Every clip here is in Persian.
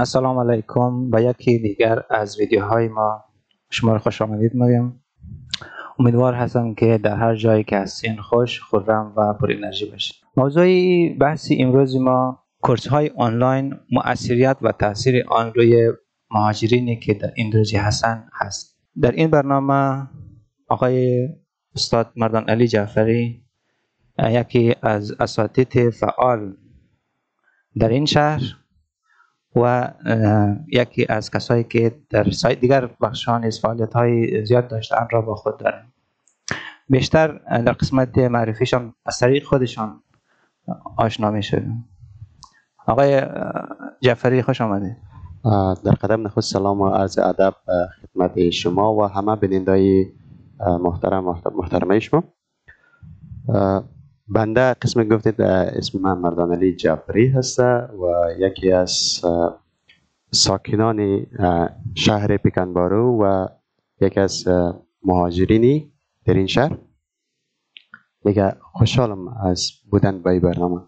السلام علیکم. به یکی دیگر از ویدیوهای ما شما را خوش آمدید میگم امیدوار هستم که در هر جایی که هستین خوش خورم و پر انرژی باشید موضوع بحثی امروز ما کورس های آنلاین مؤثریت و تاثیر آن روی مهاجرینی که در اندونزی هستن هست. در این برنامه آقای استاد مردان علی جعفری یکی از اساتید فعال در این شهر و یکی از کسایی که در سایت دیگر بخشان از فعالیت های زیاد داشتن را با خود دارن. بیشتر در قسمت معرفیشان از طریق خودشان آشنا میشه آقای جعفری خوش آمده در قدم نخست سلام و عرض ادب خدمت شما و همه بینندای محترم محترمه شما. بنده قسم گفتید اسم من مردان علی جعفری هست و یکی از ساکنان شهر پیکنبارو و یکی از مهاجرینی در این شهر. دیگه خوشحالم از بودن به برنامه.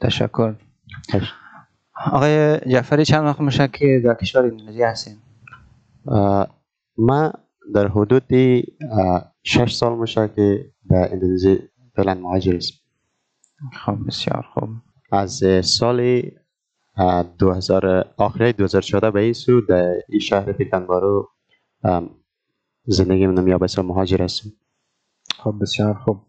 تشکر. آقای جعفری چند وقت میشه که در کشور اندونزی هستین؟ ما در حدود شش سال میشه که در اندونزی فعلا مهاجر است. خب بسیار خوب. از سال 2000 آخر 2014 به این سو در این شهر پیکنبارو زندگی من یا بسیار مهاجر هستم خب بسیار خوب.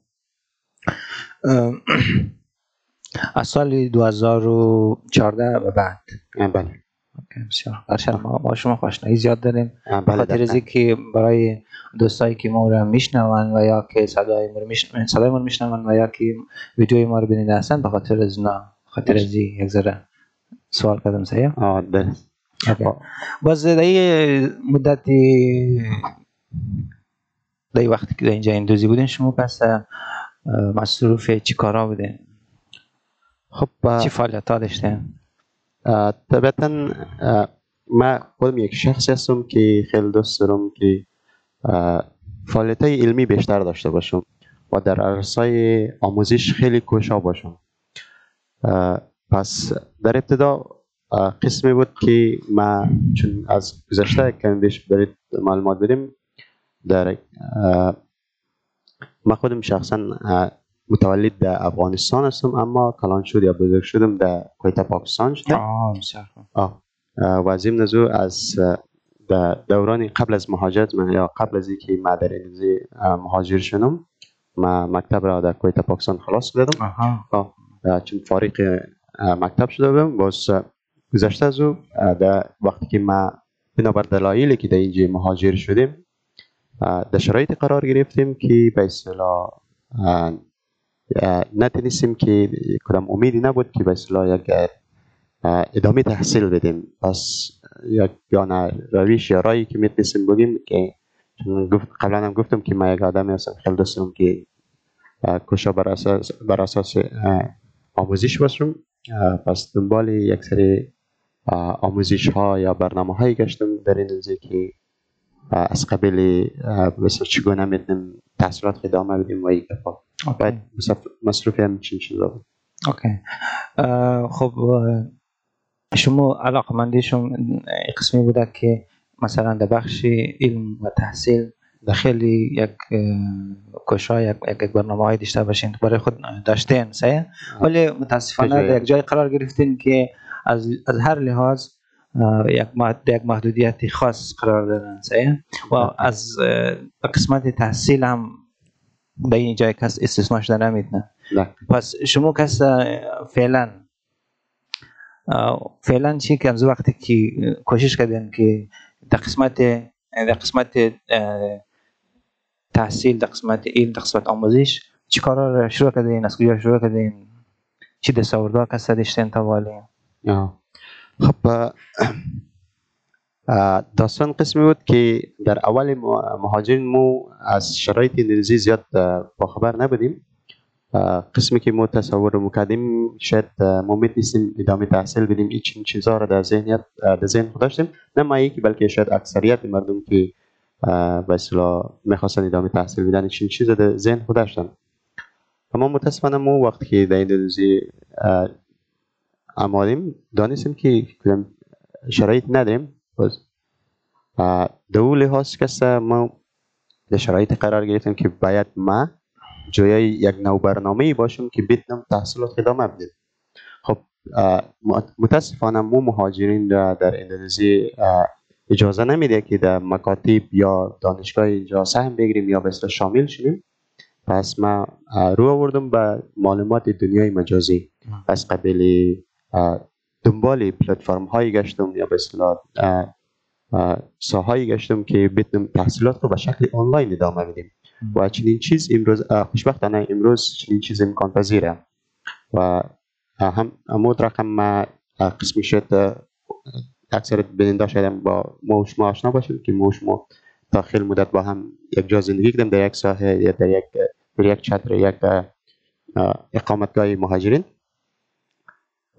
از سال 2014 به بعد. بله. بسیار. هرچند ما با شما خوشنایی زیاد داریم. بله خاطر از که برای دوستایی که ما رو میشنون و یا که صدای ما رو میشنون صدای ما رو میشنون و یا که ویدیوی ما رو ببینیده هستن به خاطر از نه خاطر از یک ذره سوال کردم صحیح آه بله. باز در مدتی در وقتی که در اینجا اندوزی بودین شما پس مصروف چی کارا بودین؟ خب چی فعالیت ها داشتین؟ طبعا ما خودم یک شخصی هستم که خیلی دوست دارم که فعالیت علمی بیشتر داشته باشم و در عرصه آموزش خیلی کوشا باشم. پس در ابتدا قسمی بود که ما چون از گذشته بیش برید معلومات بدیم در ما خودم شخصا متولد در افغانستان هستم اما کلان شد یا بزرگ شدم در کویتا پاکستان شدم. آه آه. و ضمن از از در دوران قبل از مهاجرت من یا قبل از اینکه ما در انگلیسی مهاجر شدم ما مکتب را در کویتا پاکستان خلاص کردم. آها. چون فارغ مکتب شده بودم باز گذشته از او در وقتی که ما بنابر دلایلی که در اینجا مهاجر شدیم در شرایط قرار گرفتیم که به اصطلاح نتونستیم که کدام امیدی نبود که به اصطلاح یک ادامه تحصیل بدیم. پس یک یا روش یا رایی که می‌تونستیم بگیم که گفت قبلا هم گفتم که من یک آدمی هستم خیلی دوست که کشا بر اساس بر اساس آموزش باشم. پس دنبال یک سری آموزش ها یا برنامه هایی گشتم در این که از قبل مثلا چگونه می‌تونیم تحصیلات ادامه بدیم و یک باید مصروفی هم چین شده بود. اوکی. خب شما علاقه مندیشون قسمی بوده که مثلا در بخش علم و تحصیل خیلی یک کشا یک, یک برنامه های داشته باشین برای خود داشتین سه ولی متاسفانه در یک جای قرار گرفتین که از, از هر لحاظ یک یک محدودیت خاص قرار دارن سه و از قسمت تحصیل هم به این جای کس استثناء شده نمی‌تونه پس شما کس فعلا فعلا چی که از وقتی که کوشش کردین که در قسمت در قسمت تحصیل در قسمت علم در قسمت آموزش چی کارا رو شروع کردین؟ از کجا شروع کردین؟ چی دستاوردها کس داشتین تا والی خب داستان قسمی بود که در اول مهاجرین مو از شرایط اندونزی زیاد باخبر نبودیم. قسمی که ما تصور می‌کردیم شاید ما می‌تونستیم ادامه تحصیل بدیم این چیزها را در ذهنیت در ذهن خود داشتیم نه ما یکی بلکه شاید اکثریت مردم که به اصطلاح می‌خواستن ادامه تحصیل بدن چنین چیز در ذهن خود داشتن اما متاسفانه ما وقتی که در اندونزی اه، آمادیم دانستیم که شرایط نداریم. باز در او لحاظ که ما در شرایط قرار گرفتیم که باید ما جای یک نو برنامه باشیم که بتونم تحصیلات ادامه بدیم خب متاسفانه مو مهاجرین را در اندونزی اجازه نمیده که در مکاتب یا دانشگاه اینجا سهم بگیریم یا به شامل شدیم پس ما رو آوردم به معلومات دنیای مجازی. از قبیل اه، دنبال پلتفرم هایی گشتم یا به اصطلاح اه، اه، ساهایی گشتم که بتونم تحصیلات رو به شکل آنلاین ادامه بدیم و چنین چیز امروز خوشبختانه امروز چنین چیز امکان پذیره. و هم امود رقم ما قسمی شد اکثر بیننده شاید با ما شما آشنا باشیم که ما شما تا خیلی مدت با هم یک جا زندگی کردیم در یک ساحه یا در یک در یک چتر یک اه، اه، اقامتگاه مهاجرین.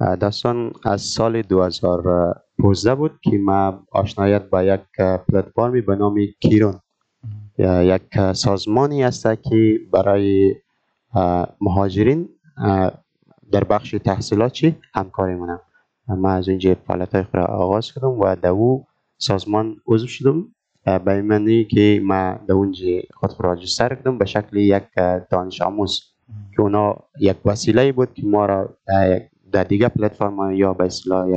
داستان از سال 2015 بود که ما آشنایت با یک پلتفرمی به نام کیرون. یا یک سازمانی است که برای مهاجرین در بخش تحصیلاتی همکاری مونم ما از اینجا فعالیت خود را آغاز کردم و در او سازمان عضو شدم. به این معنی که ما در اونجا خود را راجستر کردم به شکل یک دانش آموز. که اونا یک وسیله بود که ما را در دیگه پلتفرم یا به اصطلاح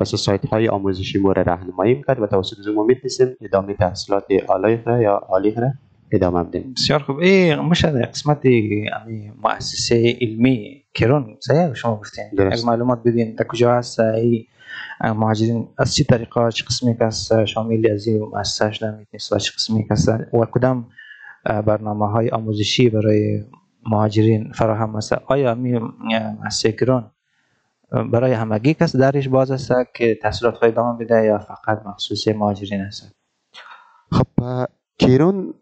مثل سایت های آموزشی ما را راهنمایی می‌کرد و توسط ما می‌تونستیم ادامه تحصیلات عالی خود یا عالی خود ادامه بدیم. بسیار خوب. ای مشه در قسمت امی مؤسسه علمی کرون صحیح؟ شما گفتین. یک معلومات بدین. در کجا هست؟ ای مهاجرین از چه طریقه چه قسمی کس شامل از این مؤسسه شده می‌تونست و چه قسمی کس و کدام برنامه های آموزشی برای مهاجرین فراهم است آیا می مؤسسه کرون برای همگی کس درش باز است که تحصیلات خود ادامه بده یا فقط مخصوص مهاجرین است؟ خب کیرون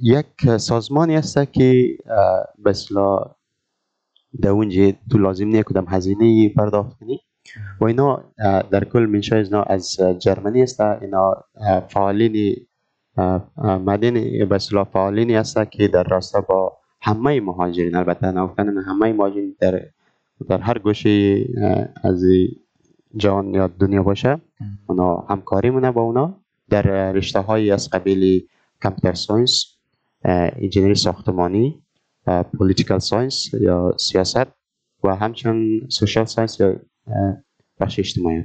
یک سازمانی است که اصطلاح در اونجا تو لازم نیست کدام هزینه پرداخت کنی. و اینا در کل منشای اینا از جرمنی است. اینا فعالین مدین اصطلاح فعالینی است که در راستا با همه مهاجرین البته نگفتن همه مهاجرین در در هر گوشه از جهان یا دنیا باشه اونا همکاری مونه با اونا. در رشته های از قبیل کامپیوتر ساینس انجینری ساختمانی political science یا سیاست و همچنین social science یا بخش اجتماعی.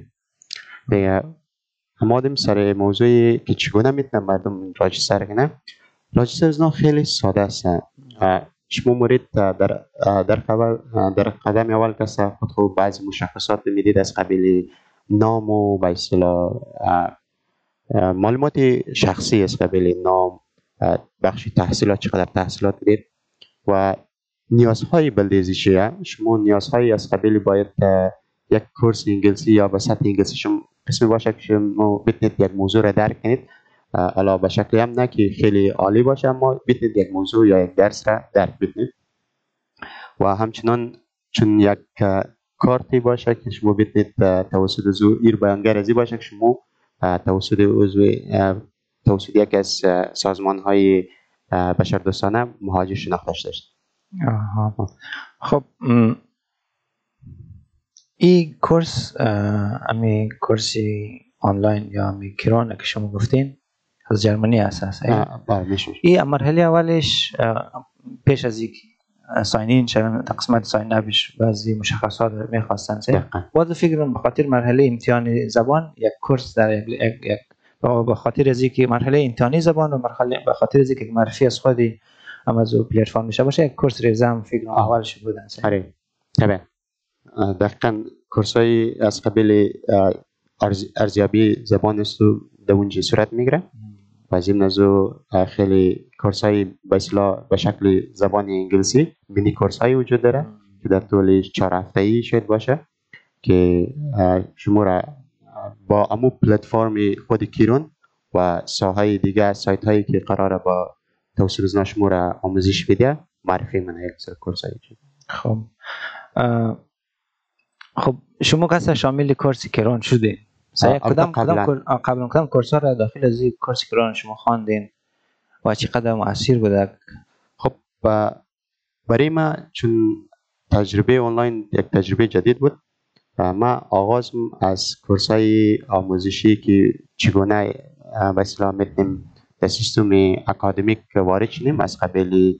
همادیم سر موضوعی که چگونه می‌تونن مردم register کنه register ازی خیلی ساده است. شما مورد در در اه، در قدم اول که خود خود بعضی مشخصات می‌دید از قبیل نام و به اصطلاح معلومات شخصی از قبیل نام بخش تحصیلات چقدر تحصیلات دید و نیازهای بلدیزیشیه شما نیازهایی از قبیل باید یک کورس انگلیسی یا به انگلیسی شما قسمی باشه که شما بتونید یک موضوع را درک کنید. اه، حالا به شکلی هم نه که خیلی عالی باشه اما بتونید یک موضوع یا یک درس را درک بکنید و همچنان چون یک کارتی باشه که شما بتونید توسط زو ایر بیانگر ازی باشه که شما توسط عضو توسط یک از سازمان های بشردوستانه مهاجر شناخته داشت آها. خب این کورس امی کورسی آنلاین یا امی کرون که شما گفتین از جرمنی اساس این مرحله اولش پیش از یک ساین این شدن تا قسمت ساین بعضی مشخصات می‌خواستن. باز فکر به خاطر مرحله امتحان زبان یک کورس در یک, و به خاطر از اینکه مرحله امتحانی زبان و مرحله به خاطر از اینکه معرفی از خودی هم از پلتفرم میشه باشه یک کورس ریزم فکر. اولش بودن سه. آره. طبعا دقیقا کورس های از قبیل ارزیابی زبان است و در اونجا صورت می‌گیره. و از این موضوع اه، خیلی کورس های به شکل زبان انگلیسی مینی کورس های وجود داره که در طول چهار هفته ای شاید باشه که شما را با امو پلتفرم خود کیرون و ساهای دیگه سایت هایی که قراره با توسط از شما را آموزش بده معرفی من یک سر کورس هایی شد. خب خب شما کسا شامل کورس کران شدین کدام قبلا. کدام قبلا کدام کورس را داخل از این کورس کران شما خواندین و چقدر مؤثر بوده خب برای ما چون تجربه آنلاین یک تجربه جدید بود و ما آغازم از کورس های آموزشی که چگونه به اصطلاح می‌تونیم در سیستم اکادمیک وارد شدیم از قبل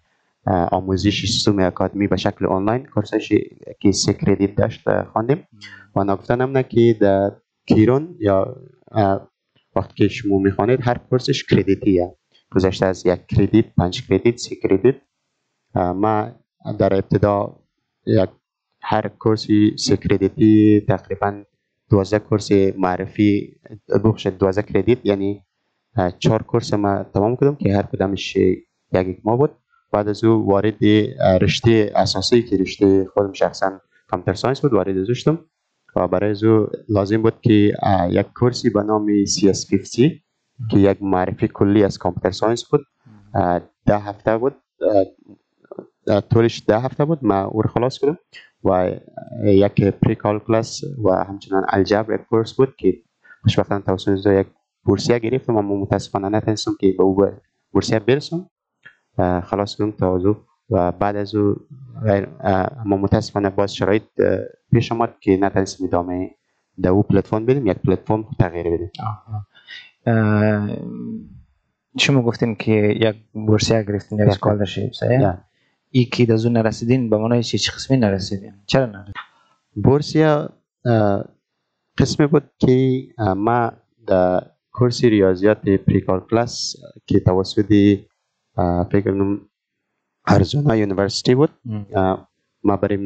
آموزش سیستم اکادمی به شکل آنلاین کورسش که سه کردیت داشت خواندیم و هم نه که در کیرون یا اه، وقتی که شما می‌خوانید هر کورسش کردیتیه. گذشته از یک کردیت پنج کردیت سه کردیت. ما در ابتدا یک هر کورسی سه کردیتی تقریبا 12 کورس معرفی بخش 12 کردیت یعنی چهار کورس ما تمام کردم که هر کدامش یک ماه بود. بعد از او وارد رشته اساسی که رشته خودم شخصا computer science بود وارد شدم. و برای از او لازم بود که یک کورسی به نام CS50 که یک معرفی کلی از computer science بود. ده هفته بود طولش ده هفته بود ما او خلاص کردم و یک precalculus و همچنان الجبر یک کورس بود که خوشبختانه توسط یک بورسیه گرفتم اما متاسفانه نتونستم که به او بورسیه برسم. خلاص کردم تا از او و بعد از او غیر اما متاسفانه باز شرایط پیش آمد که نتونستم ادامه در او پلتفرم بدیم یک پلتفرم تغییر بدیم شما گفتین که یک بورسیه گرفتین یک. اسکالرشیپ صحیح؟ نه. ای که در زون نرسیدین به معنای چی چه قسمی نرسیدین چرا نرسیدین بورسیا اه، قسمی بود که ما در کورس ریاضیات pre calculus که توسط فکر Arizona University بود. ما بریم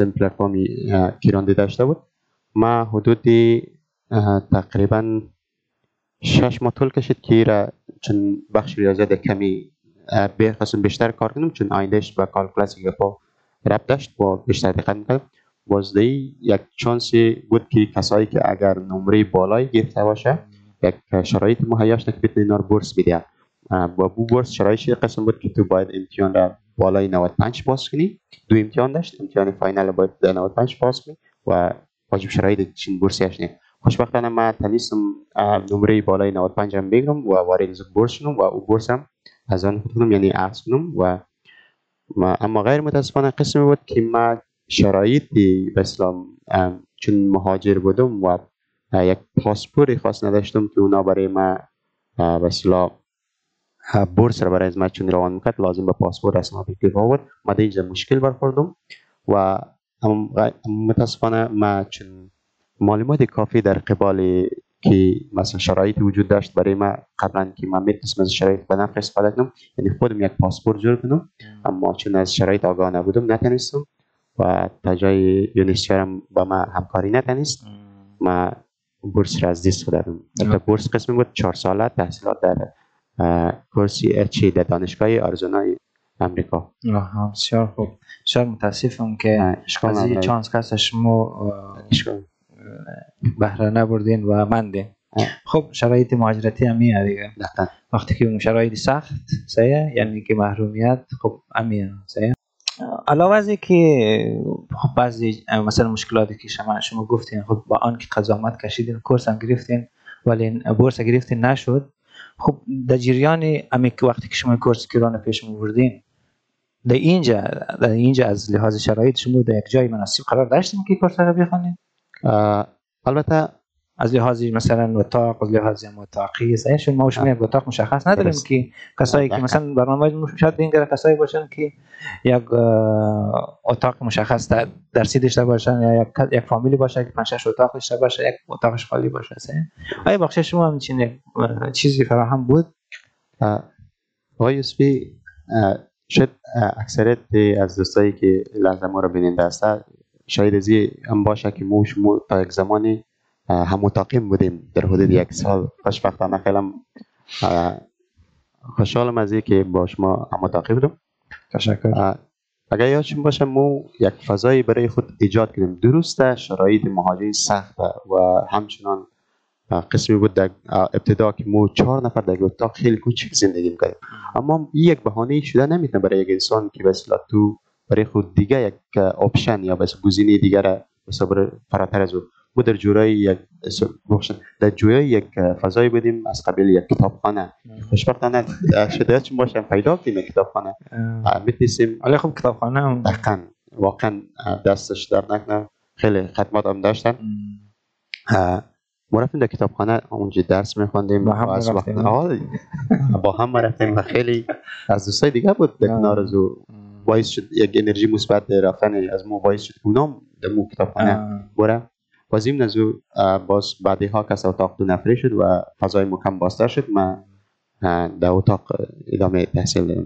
این پلتفرم اه، کیراندی داشته بود. ما حدود تقریبا شش ماه طول کشید که را چون بخش ریاضیات کمی بخواستم بیشتر کار کنم چون آیندهش به calculus یک پا ربط داشت با بیشتر دقت می‌کردم بازده یک چانسی بود که کسایی که اگر نمره بالایی گرفته باشه یک شرایط مهیاش که بتونه اینا رو بورس بده با بو بورس شرایطش یک قسم بود که تو باید امتحان را بالای 95 پاس کنی؟ دو امتحان داشت امتحان فاینال باید در 95 پاس کنی و واجب شرایط چین بورسیش نه خوشبختانه ما تونستم اه، نمره بالای 95 هم بگیرم و وارد از بورس و او بورس هم از آن خود یعنی اخذ کنم و ما اما غیر متاسفانه قسمی بود که ما شرایطی به اسلام ام، چون مهاجر بودم و یک پاسپوری خاص نداشتم که اونا برای اه، به بورس را برای از ما چون روان می‌کرد لازم به پاسپورت اسناد اکتفا بود. ما در اینجا مشکل برخوردم و غ- متاسفانه ما چون معلومات کافی در قبال که مثلا شرایط وجود داشت برای ما قبلا که من می‌تونستم از شرایط به نفع استفاده کنم یعنی خودم یک پاسپورت جور کنم. اما چون از شرایط آگاه نبودم نتونستم و تا جای یونیسیارم با ما همکاری نتونست. ما بورس را از دست دادم. البته بورس قسمی بود چهار ساله تحصیلات در کورسی ارچی در دانشگاه آرزونای امریکا آها بسیار خوب بسیار متاسفم که از این. چانس کس شما. بهره نبردین و مندین. خب شرایط مهاجرتی همیه دیگه دقیقاً. وقتی که اون شرایط سخت صحیح یعنی که محرومیت خب همیه صحیح علاوه از که خب بعضی مثلا مشکلاتی که شما شما گفتین خب با آن که قضاوت کشیدین کورس هم گرفتین ولی بورس گرفتین نشد خب در جریان وقتی که شما کورس کرانه پیش بردین در اینجا در اینجا از لحاظ شرایط شما در یک جای مناسب قرار داشتین که کورس رو بخونین اه، البته از لحاظ مثلا اتاق از لحاظ شما ما و شما یک اتاق مشخص نداریم. که کسایی که. مثلا برنامه شاید این کسایی باشن که یک اتاق مشخص در- درسی داشته باشن یا یک یک فامیلی باشه که پنج شش اتاق داشته باشه یک اتاقش خالی باشه آیا بخش شما هم چین چیزی فراهم بود آقای یوسفی شاید اکثریت از دوستایی که لحظه ما رو بیننده هستن شاید از این هم باشه که ما و شما تا یک زمانی هم متاقیم بودیم در حدود یک سال. خوشبختانه خیلی خوشحالم از این که با شما هم متاقیم بودم تشکر. اگر یادشون باشه ما یک فضایی برای خود ایجاد کردیم. درسته شرایط مهاجرین سخته و همچنان قسمی بود در ابتدا که ما چهار نفر در اتاق خیلی کوچک زندگی می‌کردیم. اما این یک بهانه شده نمی‌تونه برای یک انسان که به تو برای خود دیگه یک آپشن یا بس گزینه دیگر را فراتر از او ما در جورای یک در جورای یک اه، فضایی بودیم از قبیل یک کتابخانه. خوشبختانه چون باشم؟ پیدا یک کتابخانه. می‌تونستیم ولی خب کتابخانه هم دقیقا واقعا دستش در نکنه خیلی خدمات هم داشتن. ما رفتیم در کتابخانه اونجا درس میخوندیم. با هم از وقت با هم رفتیم و خیلی از دوستای دیگه بود. در. کنار از او باعث شد یک انرژی مثبت رفتن از مو باعث شد. اونام در مو کتابخانه. بره باز این از او باز بعدی ها کس اتاق دو نفری شد و فضای مکم بازتر شد من اه، در اتاق ادامه تحصیل دادم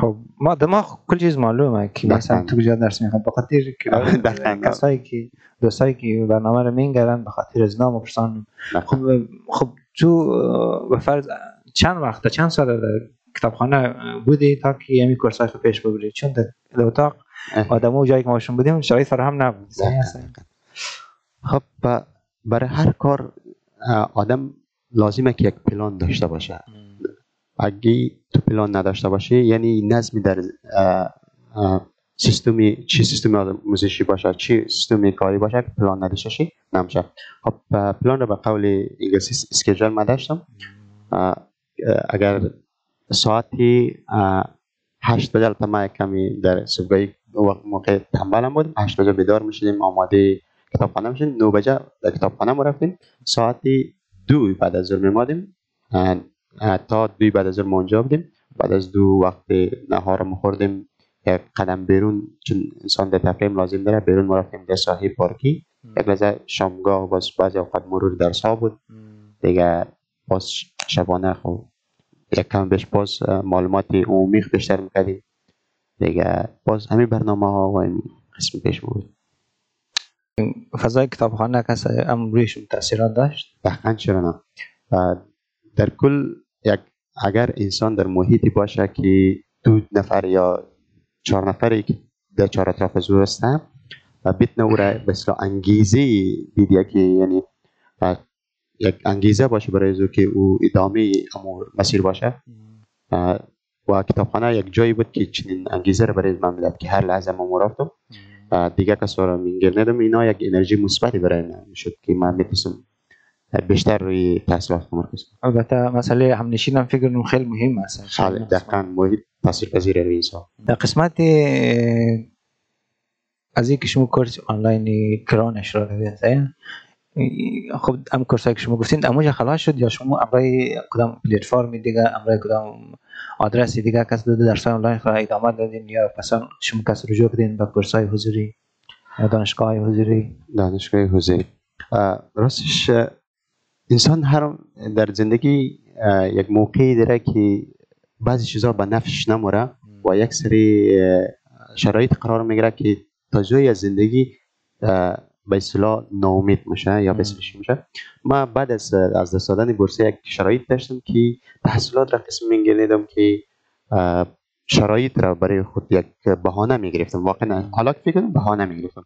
خب ما دماغ کل چیز معلومه که مثلا دقیقاً. تو کجا درس می‌خواد بخاطر که دقیقاً. کسایی که دوستایی که برنامه رو میگردن بخاطر از نام و پرسان خب خب تو به فرض چند وقت چند سال در کتابخانه بودی تا که یمی کورسای خود پیش ببری چون در اتاق اه. آدم و جایی که ماشون بودیم شرایط فراهم نبود؟ خب برای هر کار آدم لازمه که یک پلان داشته باشه. اگه تو پلان نداشته باشی یعنی نظمی در سیستمی چی سیستم آموزشی باشه چی سیستم کاری باشه که پلان نداشته باشی نمیشه. خب پلان رو به قول انگلیسی اسکیجول ما داشتم. اگر ساعتی هشت بجه البته ما کمی در صبحگاهی وقت موقع تنبلم بودیم هشت بجه بیدار می‌شدیم آماده کتابخانه می‌شدیم نو بجه در کتابخانه ما رفتیم. ساعتی دو بعد از ظهر میمادیم تا دوی بعد از ظهر ما اونجا بودیم. بعد از دو وقت نهار ما خوردیم. یک قدم بیرون چون انسان در تفریح لازم داره بیرون ما رفتیم در ساحه پارکی. یک لحظه شامگاه باز بعضی اوقات مرور درس ها بود دیگه باز شبانه خب یک کم بهش باز معلومات عمومی بیشتر می‌کردیم. دیگه باز همین برنامه ها و همین قسم پیش بود. فضای کتابخانه کسی هم رویشون تاثیرات داشت. دقیقا چرا نه در کل یک اگر انسان در محیطی باشه که دو نفر یا چهار نفری که در چهار اطراف او هستن و بتونه او را اصطلاح انگیزه بیدیه که یعنی یک انگیزه باشه برای او که او ادامه امور مسیر باشه. و کتابخانه یک جایی بود که چنین انگیزه رو برای من می‌داد که هر لحظه ما رفتم اه، دیگه کسا رو میگرنیدم اینا یک انرژی مثبتی برای من می‌شد که من می‌تونستم بیشتر روی تحصیلات تمرکز البته مسئله هم فکر کنم خیلی مهم است. خیلی دقیقا محیط تاثیرپذیر روی انسان. در قسمت از اینکه شما کورس آنلاین کرانش را؟ اه، خب ام کورس که شما گفتین اموجا خلاص شد یا شما امرای کدام پلتفرم دیگه امرای کدام آدرس دیگه کس داده درس آنلاین را ادامه دادین یا مثلا شما کس رجوع کردین به کورس های حضوری یا دانشگاه حضوری دانشگاه اه، راستش انسان هر در زندگی یک موقعی داره که بعضی چیزا به نفش نموره و یک سری شرایط قرار می‌گیره که تا جایی از زندگی به اصطلاح ناامید میشه یا اصطلاح میشه. ما بعد از از دست دادن بورسه یک شرایط داشتم که تحصیلات را قسم میگیریدم که شرایط را برای خود یک بهانه می‌گرفتم واقعا حالا که فکر کنم بهانه می‌گرفتم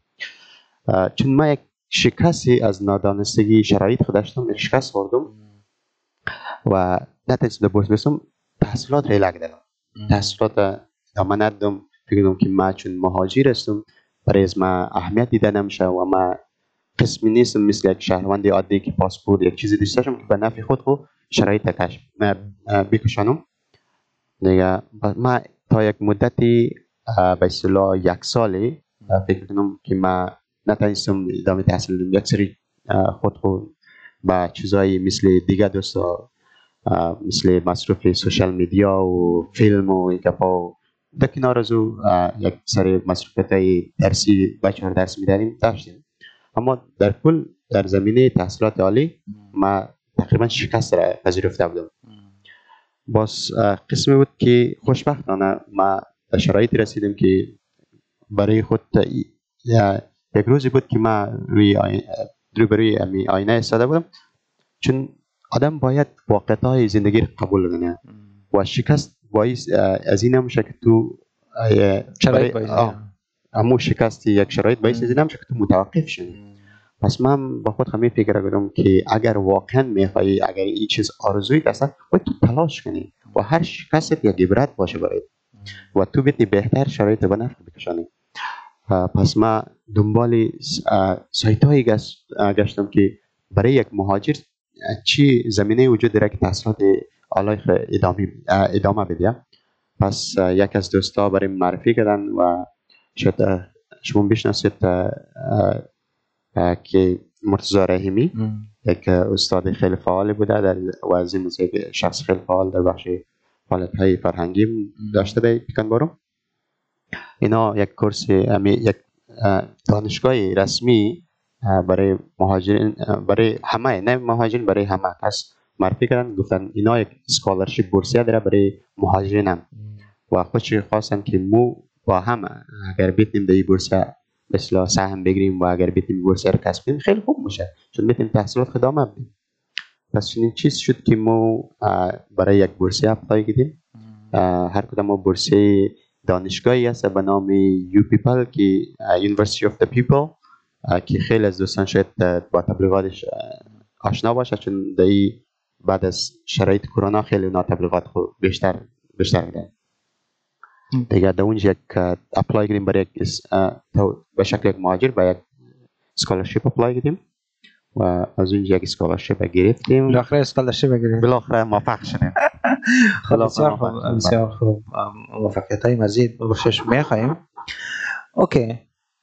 چون ما یک شکستی از نادانستگی شرایط خود داشتم شکست خوردم و نتونستم در بورس برسم تحصیلات را لگ دادم. تحصیلات را ادامه ندادم. فکر کنم که ما چون مهاجر هستم برای از ما اهمیت دیده نمیشه و ما قسمی نیستم مثل یک شهروند عادی که پاسپورت یک چیزی داشته که به نفع خود خو شرایط کش بکشانم دیگه ما تا یک مدتی به اصطلاح یک سالی فکر کنم که ما نتونستم ادامه تحصیل بدم یک سری خود خود با چیزایی مثل دیگه دوستا مثل مصرف سوشال میدیا و فیلم و این گپا و در کنار از او یک سری مصروفیت های درسی بچه ها درس میداریم داشتیم اما در کل در زمینه تحصیلات عالی ما تقریبا شکست را پذیرفته بودم. باز قسمی بود که خوشبختانه ما به شرایطی رسیدیم که برای خود یک روزی بود که ما روی روبروی امی آینه ایستاده بودم. چون آدم باید واقعیت های زندگی رو قبول کنه و شکست باعث از این نمیشه که تو شرایط آه، همون شکست یک شرایط باعث از این نمیشه که تو متوقف شدی. پس من با خود همین فکر کردم که اگر واقعا میخوایی اگر این چیز آرزویی هست باید تو تلاش کنی و هر شکست یک عبرت باشه برای و تو بتونی بهتر شرایط به نفع بکشانی. پس ما دنبال سایت هایی گشتم که برای یک مهاجر چی زمینه وجود داره که تحصیلات عالی خ- ادامه ادامه بده پس یک از دوستا برای معرفی کردن و اه، شما بشناسید که مرتضی رحیمی یک استاد خیلی فعال بوده در و از این یک شخص خیلی فعال در بخش فعالیت های فرهنگی داشته به پیکان بارو اینا یک کورس یک اه، دانشگاه رسمی برای مهاجرین برای همه نه مهاجرین برای همه. کس معرفی کردن گفتن اینا یک scholarship بورسیه داره برای مهاجرین هم و خودش خواستن که مو با هم اگر بتونیم در این بورسیه اصطلاح سهم بگیریم و اگر بتونیم بورسیه رو کسب کنیم خیلی خوب میشه چون بتونیم تحصیلات خود ادامه بدیم پس چنین چیز شد که ما اه، برای یک بورسیه apply کردیم. هر کدام ما بورسیه دانشگاهی هست به نام UoPeople که University of the People که خیلی از دوستان شاید با تبلیغاتش آشنا باشه. چون در این بعد از شرایط کرونا خیلی اونا تبلیغات خود بیشتر بیشتر میدن. دیگه در اونجا یک apply کردیم برای یک به شکل یک مهاجر به یک scholarship apply کردیم و از اونجا یک scholarship گرفتیم. بالاخره scholarship بگیرید بالاخره موفق شدیم. خب بسیار خوب. بسیار خوب. موفقیت های مزید بخشش می‌خواهیم okay.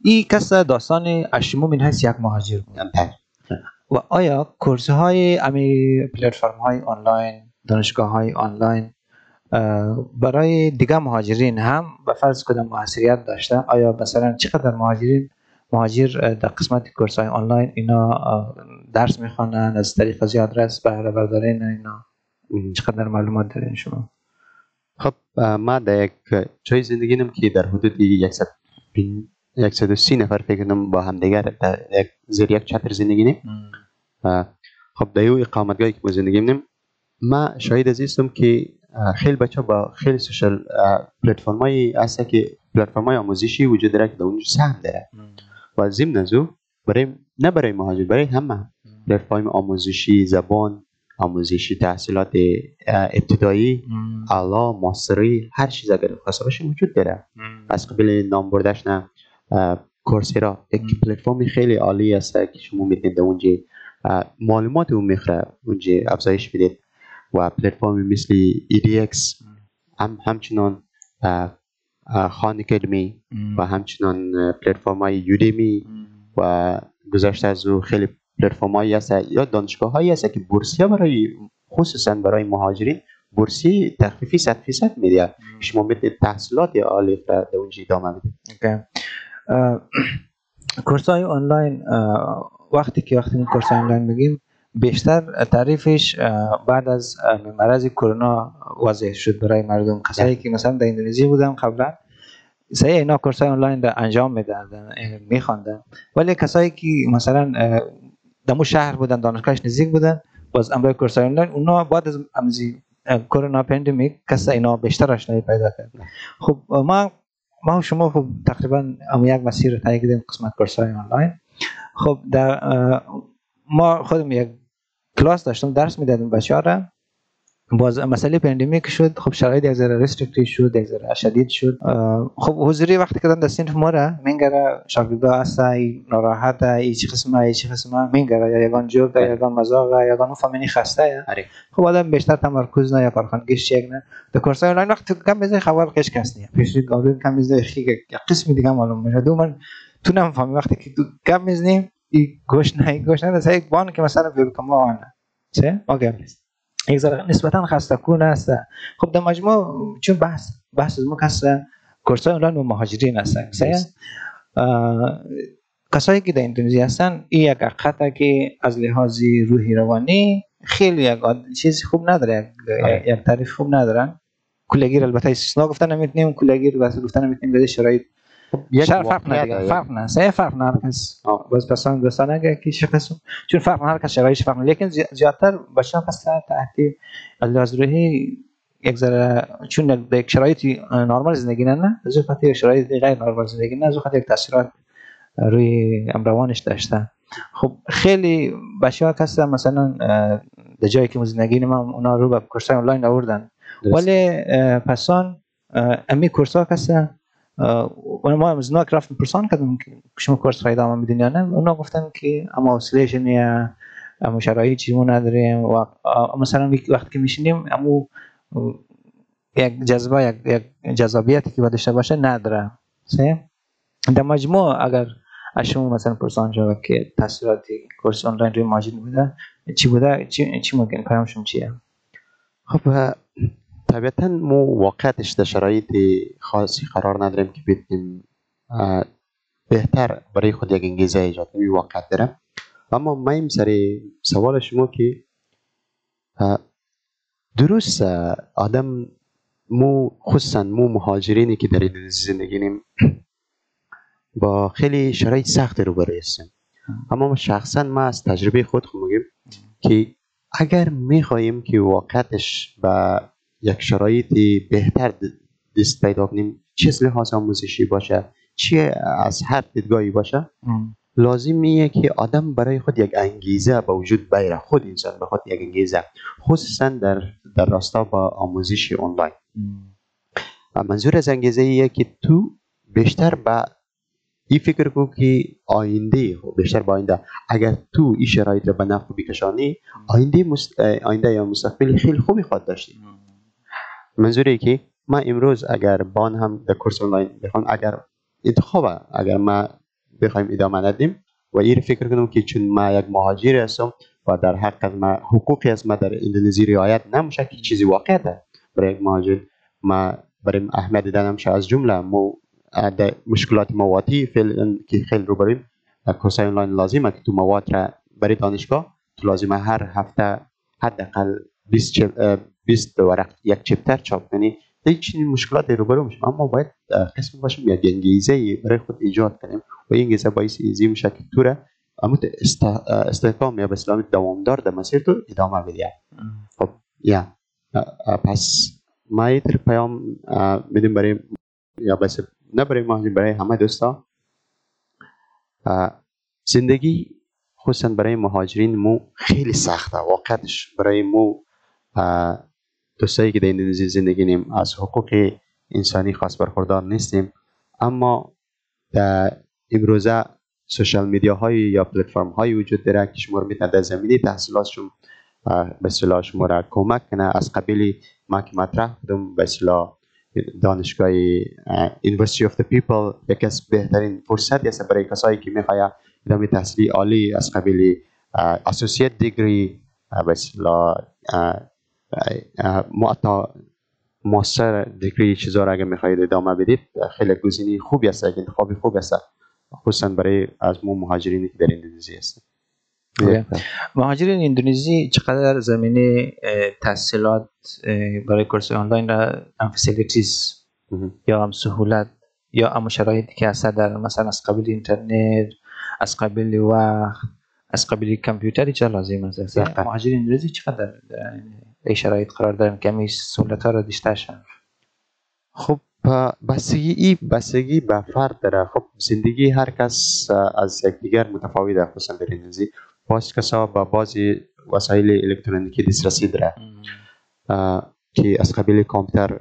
این کس داستان من حیث یک مهاجر بود. بله. و آیا کورس های امی پلتفرم های آنلاین دانشگاه های آنلاین برای دیگه مهاجرین هم به فرض کدام موثریت داشته؟ آیا مثلا چقدر مهاجرین مهاجر در قسمت کورس های آنلاین اینا درس می‌خوانن از طریق زیاد رس بهره بردارین اینا. چقدر معلومات دارین شما؟ خب ما در یک جای زندگی نم که در حدود 100 بین- 130 نفر فکر کنم با هم دیگر در یک زیر یک چتر زندگی نیم. خب در یو اقامتگاهی که ما زندگی نیم ما شاهد از ایستم که خیلی بچه با خیلی سوشال پلتفرم هایی هست که پلتفرم های آموزشی وجود داره که در اونجا سهم داره. و ضمن از برای نه برای مهاجر برای همه. پلتفرم آموزشی زبان آموزشی تحصیلات ابتدایی اعلا ماستری هر چیز اگر خواسته باشه وجود داره. از قبل نام بردش نه. کورسیرا یک. پلتفرم خیلی عالی است که شما می‌تونید اونجا معلومات اون می‌خره اونجا افزایش بدید و پلتفرم مثل EDX هم همچنان خان اکادمی و همچنان پلتفرم های یودیمی و گذشته از او خیلی پلتفرم هایی هست یا دانشگاه هایی هست که بورسیه برای خصوصا برای مهاجرین بورسی تخفیفی 100 فیصد میده. شما می‌تونید تحصیلات عالی در اونجا ادامه بدید. کورس های آنلاین وقتی که وقتی این کورس آنلاین میگیم بیشتر تعریفش بعد از مرض کرونا واضح شد برای مردم. کسایی که مثلا در اندونزی بودن قبلا صحیح اینا کورس آنلاین را انجام می‌دادن میخواندن. ولی کسایی که مثلا دمو شهر بودن دانشگاهش نزدیک بودن باز امروز کورس آنلاین اونا بعد از امزی کرونا pandemic کسا اینا بیشتر آشنایی پیدا کرد. خب ما ما و شما خب تقریبا هم یک مسیر رو طی کردیم قسمت کورس آنلاین. خب در ما خودم یک کلاس داشتم درس می‌دادم بچه را. باز مسئله pandemic شد خب شرایط یک ذره restrictive شد یک ذره شدید شد. خب حضوری وقتی که در صنف ما را منگره شاگردا هست ای ناراحت ای چی قسمه ای چی قسمه منگره یا یگان جوک یا یگان مزاق یا یگان فهمینی خسته آره. خب آدم بیشتر تمرکز نه یا کارخانگیش یک نه. در کورس آنلاین وقتی کم میزه خبر کش کس نیه پیش گاوری کم میزه خیلی یک قسمی دیگه معلوم میشه. دو من تو نمی‌فهمی وقتی که تو کم می‌زنیم ای گوش نه ای گوش نه یک بان که مثلا بیل کما آنه چه؟ اوکی یک ذره نسبتا خسته کن است. خب در مجموع چون بحث بحث از ما کس کورس های آنلاین و مهاجرین هستن. کسایی که در اندونزی هستن این یک حقیقته که از لحاظ روحی روانی خیلی یک چیز خوب نداره یک, آره. تعریف خوب ندارن. کلگیر البته استثنا گفتن نمی‌تونیم کلگیر واسه گفتن نمی‌تونیم در شرایط یک شر فرق نه واقعیت دیگه. فرق نه سه فرق نه کس. باز پسان دوستان اگه کی قسم چون فرق نه هر کس شرایطش فرق نه. لیکن زی- زیادتر بچه ها پس تحت لحاظ روحی یک ذره چون در یک شرایطی نرمال زندگی نه نه از اون خاطر یک شرایط غیر نرمال زندگی نه از اون خاطر یک تاثیرات روی امروانش داشته خب خیلی بچه ها هستن مثلا در جایی که ما زندگی هم اونا رو به کورس آنلاین آوردن. ولی پسان امی کورس ها ما از نوک رفتم پرسان کردم که شما کورس را ادامه میدین یا نه اونا گفتن که اما حوصله‌اش نیه اما شرایطی ما نداریم و مثلا یک وقت که میشینیم امو اه، یک جذبه یک, جذابیتی که داشته باشه نداره سه در مجموع اگر از شما مثلا پرسان شود که تاثیرات کورس آنلاین روی ماجین بوده چی بوده چی, چی ممکن پیامشون چیه خب طبیعتا مو واقعیتش در شرایط خاصی قرار نداریم که بتونیم بهتر برای خود یک انگیزه ایجاد کنیم این واقعیت داره اما مایم سر سوال شما که درست آدم مو خصوصا مو مهاجرینی که در اندونزی زندگی نیم با خیلی شرایط سخت روبرو هستیم اما ما شخصا ما از تجربه خود خود میگیم که اگر می‌خواهیم که واقعتش به یک شرایط بهتر دست پیدا کنیم. چه از لحاظ آموزشی باشه؟ چه از هر دیدگاهی باشه؟ لازم ایه که آدم برای خود یک انگیزه به وجود بیاره. خود انسان به خود یک انگیزه. خصوصا در در راستا با آموزش آنلاین. و منظور از انگیزه ایه که تو بیشتر به این فکر کو که آینده خب بیشتر به آینده. اگر تو این شرایط رو به نفع بکشانی آینده مست... آینده یا مستقبل خیلی خوبی خواهد داشتی. منظوری که ما امروز اگر بان هم در کورس آنلاین بخوام اگر انتخاب اگر ما بخوایم ادامه ندیم و این فکر کنم که چون ما یک مهاجر هستم و در حق از ما حقوقی از ما در اندونزی رعایت نمیشه که چیزی واقع ده. برای یک مهاجر ما برای اهمیت دیدن میشه از جمله مو مشکلات مواتی فعلا که خیلی رو بریم کورس آنلاین لازمه که تو مواد را برای دانشگاه تو لازمه هر هفته حداقل 20 چپ- اه، 20 ورق یک چپتر چاپ. کنی در چنین مشکلات روبرو میشیم. اما باید قسم باشیم یک انگیزه برای خود ایجاد کنیم و این انگیزه باعث ایزی میشه که تو است- استحکام یا به اصطلاح دوامدار در مسیر تو ادامه بدی. خب یا پس ما یه تر پیام میدیم برای یا بس نه برای ما برای همه دوستا. زندگی خصوصا برای مهاجرین مو خیلی سخته. واقعتش برای مو دوستایی که در اندونزی زندگی نیم از حقوق انسانی خاص برخوردار نیستیم. اما در امروزه سوشال میدیا های یا پلتفرم های وجود داره که شما رو می‌تونه در زمینه تحصیلاتشون به اصطلاح شما را کمک کنه. از قبیل ما که مطرح بودم به اصطلاح دانشگاه University of the People یکی از بهترین فرصتی است برای کسایی که می‌خواه ادامه تحصیلی عالی از قبیل associate degree به اصطلاح ما حتی master degree چیزا را اگه می‌خواهید ادامه بدید خیلی گزینه خوبی است یک انتخابی خوب است خصوصا برای از مو مهاجرینی که در اندونزی هستن. مهاجرین اندونزی چقدر زمینه تحصیلات برای کورس آنلاین را هم فسیلیتیز. یا هم سهولت یا هم شرایطی که هست در مثلا از قبیل اینترنت از قبیل وقت از قبیل کامپیوتری چه لازم است. مهاجرین اندونزی چقدر این شرایط قرار دارن که همین سهولت ها را داشته شن خب بستگی ای بستگی به فرد داره. خب زندگی هر کس از یکدیگر متفاوت است خصوصا در اندونزی باز کسا با بعضی وسایل الکترونیکی دسترسی داره. که از قبیل کامپیوتر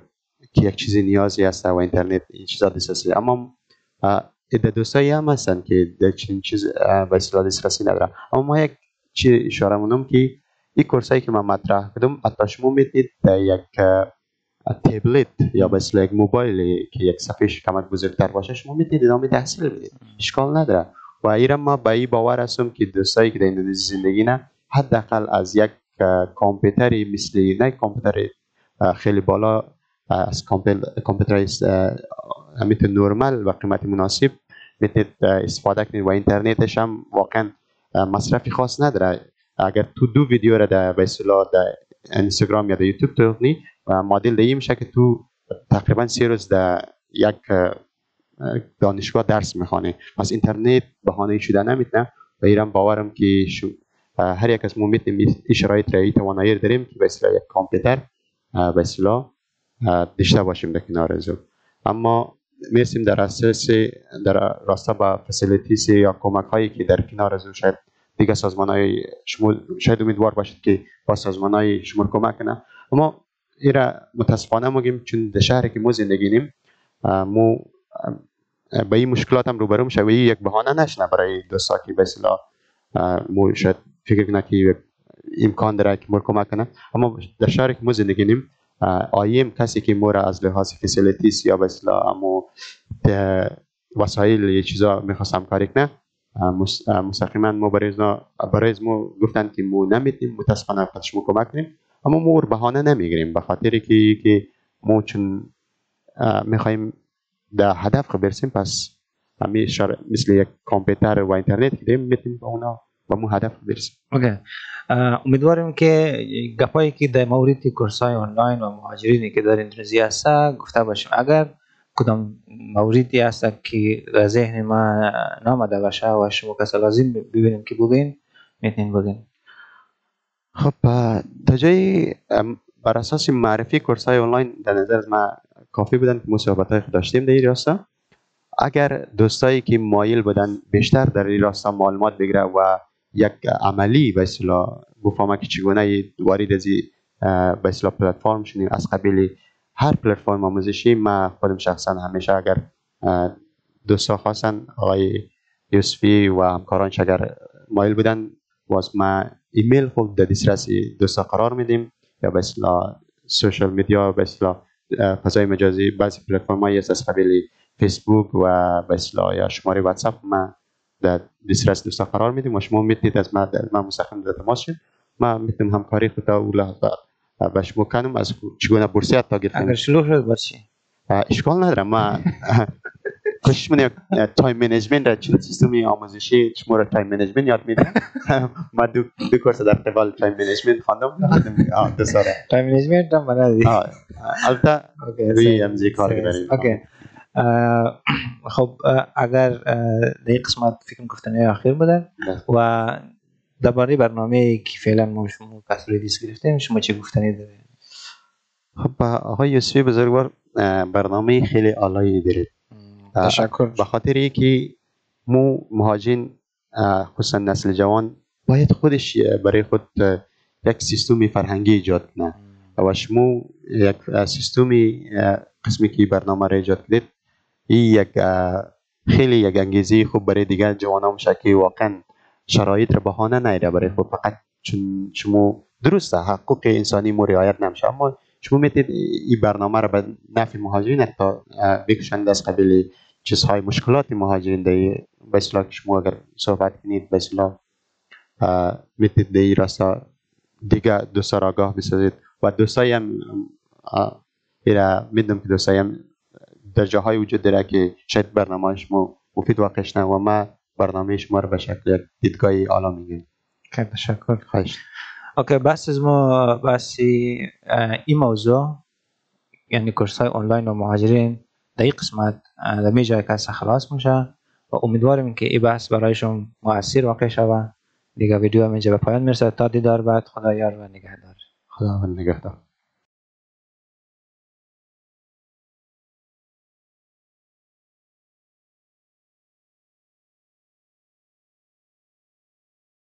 که یک چیزی نیازی است و اینترنت این چیزا دسترسی اما اه، عده دوستایی هم هستن که در چنین چیز به اصطلاح دسترسی نداره اما ما یک چی اشاره مونم که این کورسایی که من مطرح کردم حتی شما می‌تونید یک تبلت یا اصطلاح یک موبایل که یک صفحهش کمک بزرگتر باشه شما می‌تونید ادامه تحصیل بدید اشکال نداره. و ایران ما به این باور هستم که دوستایی که در اندونزی زندگی نه حداقل از یک کامپیوتری مثل نه کامپیوتر خیلی بالا از کامپیوتر اه، همیتون نورمال و قیمت مناسب می‌تونید استفاده کنید. و اینترنتش هم واقعا مصرفی خاص نداره. اگر تو دو ویدیو را در اصطلاح در اینستاگرام یا در یوتیوب تو و مدل دیگه میشه که تو تقریبا سه روز در یک اه، دانشگاه درس می‌خوانی. پس اینترنت بهانه شده نمی‌تونه و ایران باورم که شو هر یک از ما می‌تونیم این شرایط را توانایی داریم که اصطلاح یک کامپیوتر اه، داشته باشیم در کنار از او اما می‌رسیم در اساس در راستا با فسیلیتیس یا کمک هایی که در کنار از او شاید دیگه سازمان های شما شاید امیدوار باشید که با سازمان های شما کمک کنه. اما ایرا متاسفانه میگیم چون در شهری که ما زندگی نیم مو به این مشکلات هم روبرو میشه و یک بهانه نشنه برای دوستا که به اصطلاح مو شاید فکر کنه که امکان داره که مور کمک کنه. اما در شهری که ما زندگی نیم آیم کسی که مور از لحاظ فسیلیتیس یا به اصطلاح وسایل یه چیزا می‌خواست همکاری کنه مستقیما ما برای برای ما گفتن که ما نمی‌تونیم متاسفانه فقط شما کمک کنیم. اما ما بهانه نمی‌گیریم به خاطر که که ما چون می‌خوایم در هدف برسیم پس همین مثل یک کامپیوتر و اینترنت که می‌تونیم با اونا با مو هدف برسیم. اوکی. امیدواریم که گپایی که در مورد کورس های آنلاین و مهاجرینی که در اندونزی هست گفته باشیم. اگر کدام موردی هست که در ذهن ما نامده باشه و شما کسی لازم ببینیم که بگین می‌تونین بگین خب تا جایی بر اساس معرفی کورس های آنلاین در نظر ما کافی بودن که مصاحبت های داشتیم در این راستا. اگر دوستایی که مایل بودن بیشتر در این راستا معلومات بگیره و یک عملی به اصطلاح بفهمه که چگونه وارد از به اصطلاح پلتفرم شدیم از قبیل هر پلتفرم آموزشی ما خودم شخصا همیشه اگر دوستا خواستن آقای یوسفی و همکارانش اگر مایل بودن باز ما ایمیل خود در دسترس دوستا قرار میدیم یا به اصطلاح سوشال میدیا به اصطلاح فضای مجازی بعضی پلتفرم هایی از قبیل فیسبوک و به اصطلاح یا شماره واتساپ ما در دسترس دوستا قرار میدیم و شما می‌تونید از ما در ما مستقیم در تماس شید. ما می‌تونیم همکاری خود او کنم از چگونه بورسیت تا گرفتیم اگر شلوغ شد باشی اشکال نداره ما کوشش من time management را چون سیستمی آموزشی شما را time management یاد میدم. ما دو دو کورس در قبال time management خواندم. دو ساله. time management هم بلدی البته روی امزی کار کردیم okay خب اگر در قسمت فکر گفتنی اخیر بودن و درباره برنامه که فعلا ما شما پس ریلیز گرفتیم شما چه گفتنی دارید خب آقای یوسفی بزرگوار برنامه خیلی عالی دارید. تشکر. به خاطر اینکه مو مهاجرین خصوصا نسل جوان باید خودش برای خود یک سیستمی فرهنگی ایجاد کنه. و شما یک سیستمی قسمی که برنامه را ایجاد کردید این یک خیلی یک انگیزه خوب برای دیگر جوانان که واقعا شرایط را بهانه نیره برای خود. فقط چون شما درسته حقوق انسانی مو رعایت نمیشه. اما شما می‌تونید این برنامه را به نفع مهاجرین تا بکشند از قبیل چیزهای مشکلات مهاجرین. در به اصطلاح شما اگر صحبت کنید به اصطلاح می‌تونید در این راستا دیگه دوستا را آگاه بسازید. و دوستایی هم ایره می‌دونم که دوستایی هم در جاهای وجود داره که شاید برنامه شما مفید واقعش نه. و ما برنامه شما رو به شکل دیدگاهی اعلی میگیم خیلی تشکر. خواهش. اوکی بس از ما بحثی این موضوع یعنی کورس های آنلاین و مهاجرین در این قسمت در می جای کسی خلاص میشه و امیدواریم که این بحث برایشون مؤثر واقع شود. دیگه ویدیو هم اینجا به پایان می‌رسه تا دیدار بعد خدا یار و نگهدار. خدا نگهدار.